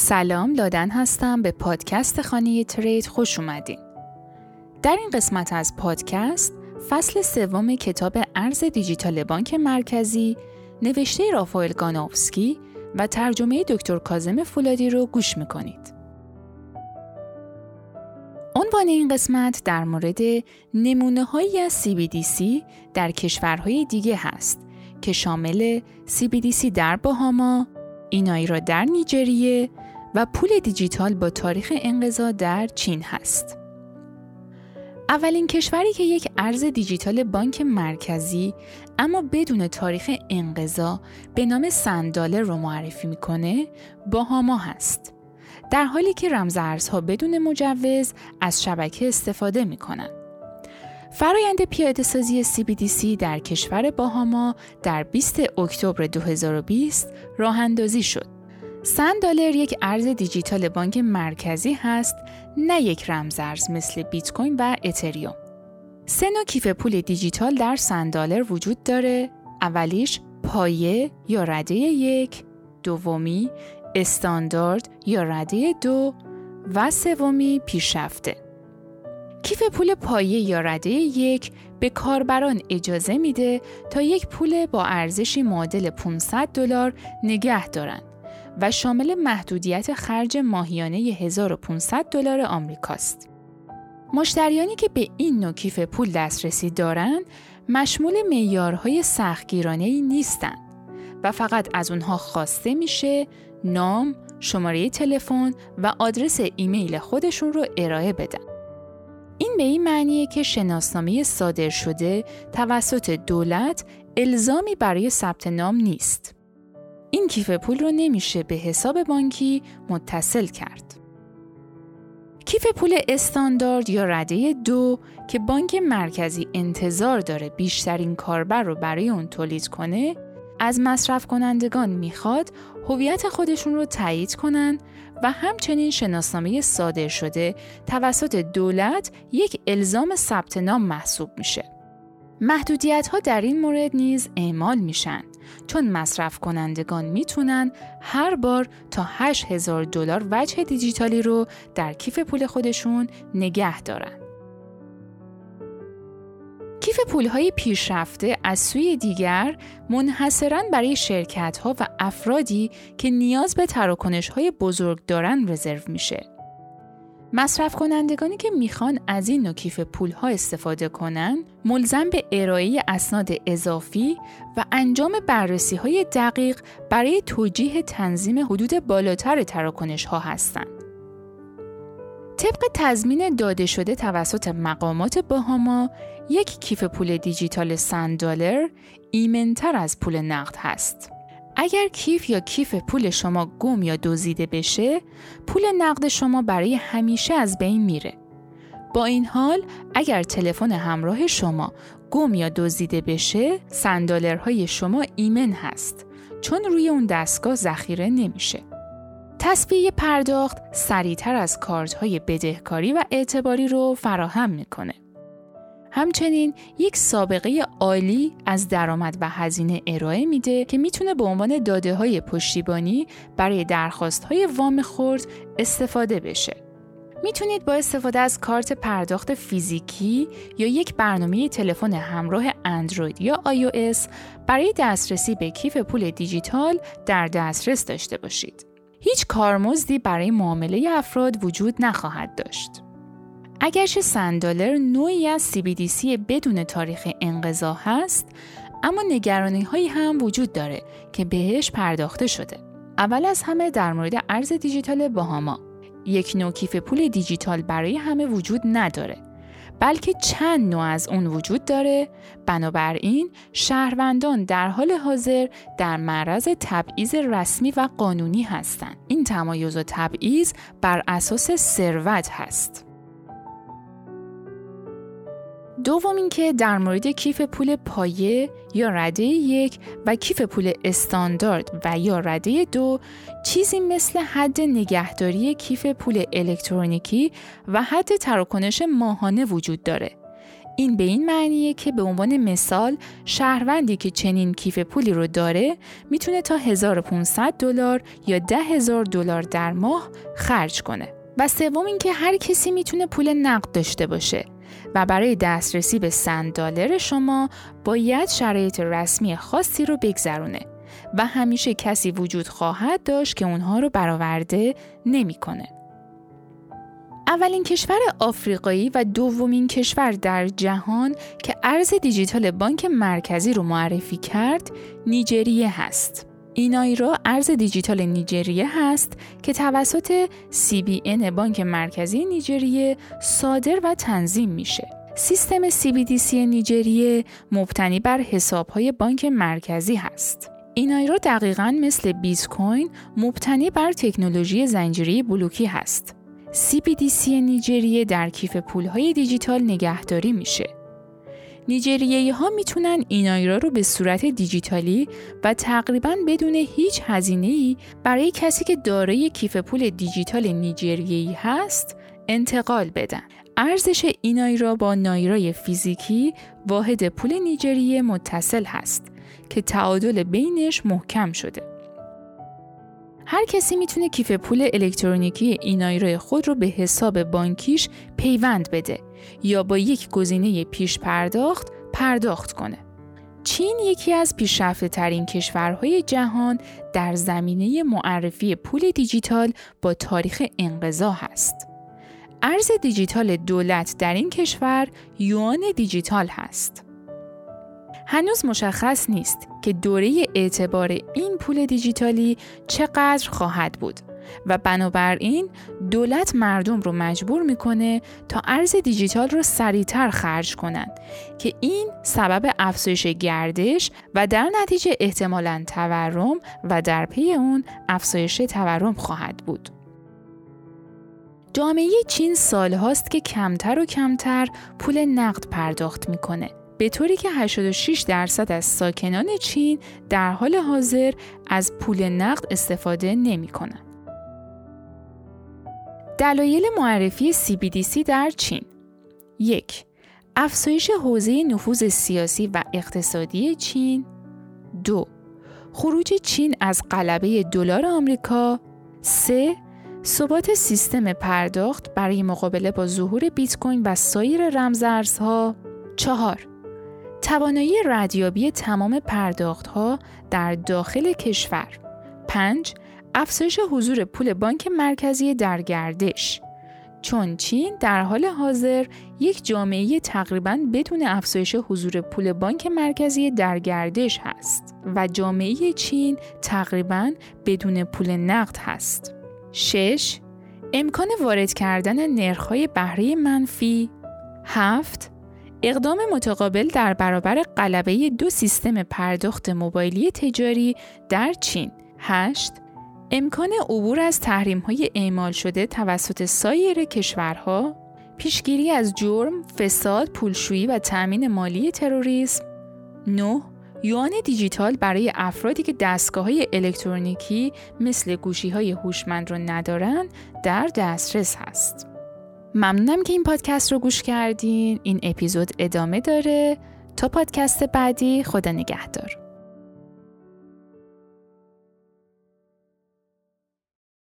سلام لادن هستم به پادکست خانه ترید خوش اومدین. در این قسمت از پادکست فصل سوم کتاب ارز دیجیتال بانک مرکزی نوشته رافائل گانوفسکی و ترجمه دکتر کازم فولادی رو گوش می‌کنید. عنوان این قسمت در مورد نمونه هایی از CBDC در کشورهای دیگه هست که شامل CBDC در باهاما، اینایی در نیجریه و پول دیجیتال با تاریخ انقضا در چین هست. اولین کشوری که یک ارز دیجیتال بانک مرکزی اما بدون تاریخ انقضا به نام سندالر رو معرفی می‌کنه باهاما هست. در حالی که رمز ارزها بدون مجوز از شبکه استفاده می‌کنن. فرایند پیاده سازی CBDC در کشور باهاما در 20 اکتبر 2020 راه اندازی شد. سن دلار یک ارز دیجیتال بانک مرکزی هست نه یک رمزارز مثل بیت کوین و اتریوم. سه نوع کیف پول دیجیتال در سن دلار وجود داره. اولیش پایه یا رده یک، دومی استاندارد یا رده دو و سومی پیشرفته. کیف پول پایه یا رده یک به کاربران اجازه میده تا یک پول با ارزشی معادل 500 دلار نگه دارند و شامل محدودیت خرج ماهیانه 1500 دلار آمریکاست. مشتریانی که به این نوع کیف پول دسترسی دارند مشمول معیارهای سختگیرانه ای نیستند و فقط از اونها خواسته میشه نام، شماره تلفن و آدرس ایمیل خودشون رو ارائه بدن. این به این معنیه که شناسنامه صادر شده توسط دولت الزامی برای ثبت نام نیست. این کیف پول رو نمیشه به حساب بانکی متصل کرد. کیف پول استاندارد یا رده دو که بانک مرکزی انتظار داره بیشترین کاربر رو برای اون تولید کنه از مصرف کنندگان می‌خواد هویت خودشون رو تایید کنن و همچنین شناسنامه صادر شده توسط دولت یک الزام ثبت نام محسوب میشه. محدودیت ها در این مورد نیز اعمال میشن چون مصرف کنندگان می‌تونن هر بار تا 8000 دلار وجه دیجیتالی رو در کیف پول خودشون نگه دارن. کیف پولهای پیشرفته از سوی دیگر منحصرا برای شرکت ها و افرادی که نیاز به تراکنش های بزرگ دارن رزرو میشه. مصرف کنندگانی که می‌خوان از این نوع کیف پول ها استفاده کنن ملزم به ارائه اسناد اضافی و انجام بررسی های دقیق برای توجیه تنظیم حدود بالاتر تراکنش ها هستند. طبق تضمین داده شده توسط مقامات باهاما یک کیف پول دیجیتال 100 دلار ایمنتر از پول نقد هست. اگر کیف یا کیف پول شما گم یا دزدیده بشه، پول نقد شما برای همیشه از بین میره. با این حال اگر تلفن همراه شما گم یا دزدیده بشه، سندالرهای شما ایمن هست چون روی اون دستگاه ذخیره نمیشه. تصویه پرداخت سریعتر از کارت های بدهکاری و اعتباری رو فراهم می‌کنه. همچنین یک سابقه عالی از درآمد و هزینه ارائه میده که می‌تونه به عنوان داده های پشتیبانی برای درخواست های وام خورد استفاده بشه. می‌تونید با استفاده از کارت پرداخت فیزیکی یا یک برنامه تلفن همراه اندروید یا iOS برای دسترسی به کیف پول دیجیتال در دسترس داشته باشید. هیچ کارمزدی برای معامله افراد وجود نخواهد داشت. اگرچه سندالر نوعی از CBDC بدون تاریخ انقضا هست اما نگرانی هایی هم وجود داره که بهش پرداخته شده. اول از همه در مورد ارز دیجیتال باهاما یک نوع کیف پول دیجیتال برای همه وجود نداره بلکه چند نوع از اون وجود داره. بنابراین شهروندان در حال حاضر در معرض تبعیض رسمی و قانونی هستند. این تمایز و تبعیض بر اساس ثروت هست. دوم اینکه در مورد کیف پول پایه یا رده یک و کیف پول استاندارد و یا رده دو چیزی مثل حد نگهداری کیف پول الکترونیکی و حد تراکنش ماهانه وجود داره. این به این معنیه که به عنوان مثال شهروندی که چنین کیف پولی رو داره می‌تونه تا 1500 دلار یا 10000 دلار در ماه خرج کنه. و سوم اینکه هر کسی می‌تونه پول نقد داشته باشه و برای دسترسی به سند دلار شما باید شرایط رسمی خاصی رو بگذرونه و همیشه کسی وجود خواهد داشت که اونها رو برآورده نمی‌کنه. اولین کشور آفریقایی و دومین کشور در جهان که ارز دیجیتال بانک مرکزی رو معرفی کرد نیجریه هست. اینایرا ارز دیجیتال نیجریه هست که توسط CBN بانک مرکزی نیجریه صادر و تنظیم میشه. سیستم CBDC نیجریه مبتنی بر حسابهای بانک مرکزی هست. اینایرا دقیقا مثل بیت کوین مبتنی بر تکنولوژی زنجیره بلوکی هست. CBDC نیجریه در کیف پولهای دیجیتال نگهداری میشه. نیجریه ها می‌تونن اینایرا رو به صورت دیجیتالی و تقریبا بدون هیچ هزینه ای برای کسی که دارای کیف پول دیجیتال نیجریه هست انتقال بدن. ارزش اینایرا با نایرای فیزیکی واحد پول نیجریه متصل هست که تعادل بینش محکم شده. هر کسی می‌تونه کیف پول الکترونیکی اینایرای خود رو به حساب بانکیش پیوند بده یا با یک گزینه پیش پرداخت پرداخت کنه. چین یکی از پیشرفته ترین کشورهای جهان در زمینه معرفی پول دیجیتال با تاریخ انقضا هست. ارز دیجیتال دولت در این کشور یوان دیجیتال هست. هنوز مشخص نیست که دوره اعتبار این پول دیجیتالی چقدر خواهد بود و بنابراین دولت مردم رو مجبور می‌کنه تا ارز دیجیتال رو سریعتر خرج کنند که این سبب افزایش گردش و در نتیجه احتمالا تورم و در پی اون افزایش تورم خواهد بود. جامعه چین سال هاست که کمتر و کمتر پول نقد پرداخت می‌کنه به طوری که 86 درصد از ساکنان چین در حال حاضر از پول نقد استفاده نمی کنند. دلایل معرفی CBDC در چین. یک افزایش حوزه نفوذ سیاسی و اقتصادی چین. دو خروج چین از قلبه دلار آمریکا. سه ثبات سیستم پرداخت برای مقابله با ظهور بیت کوین و سایر رمزارزها چهار توانایی ردیابی تمام پرداختها در داخل کشور 5. افزایش حضور پول بانک مرکزی در گردش چون چین در حال حاضر یک جامعه تقریبا بدون افزایش حضور پول بانک مرکزی در گردش هست و جامعه چین تقریبا بدون پول نقد هست. 6. امکان وارد کردن نرخ‌های بهره منفی 7. اقدام متقابل در برابر قلبه دو سیستم پرداخت موبایلی تجاری در چین 8. امکان عبور از تحریم های اعمال شده توسط سایر کشورها پیشگیری از جرم، فساد، پولشویی و تأمین مالی تروریسم 9. یوان دیجیتال برای افرادی که دستگاه های الکترونیکی مثل گوشی های هوشمند را ندارند در دسترس هست. ممنونم که این پادکست رو گوش کردین. این اپیزود ادامه داره. تا پادکست بعدی خدا نگهدار.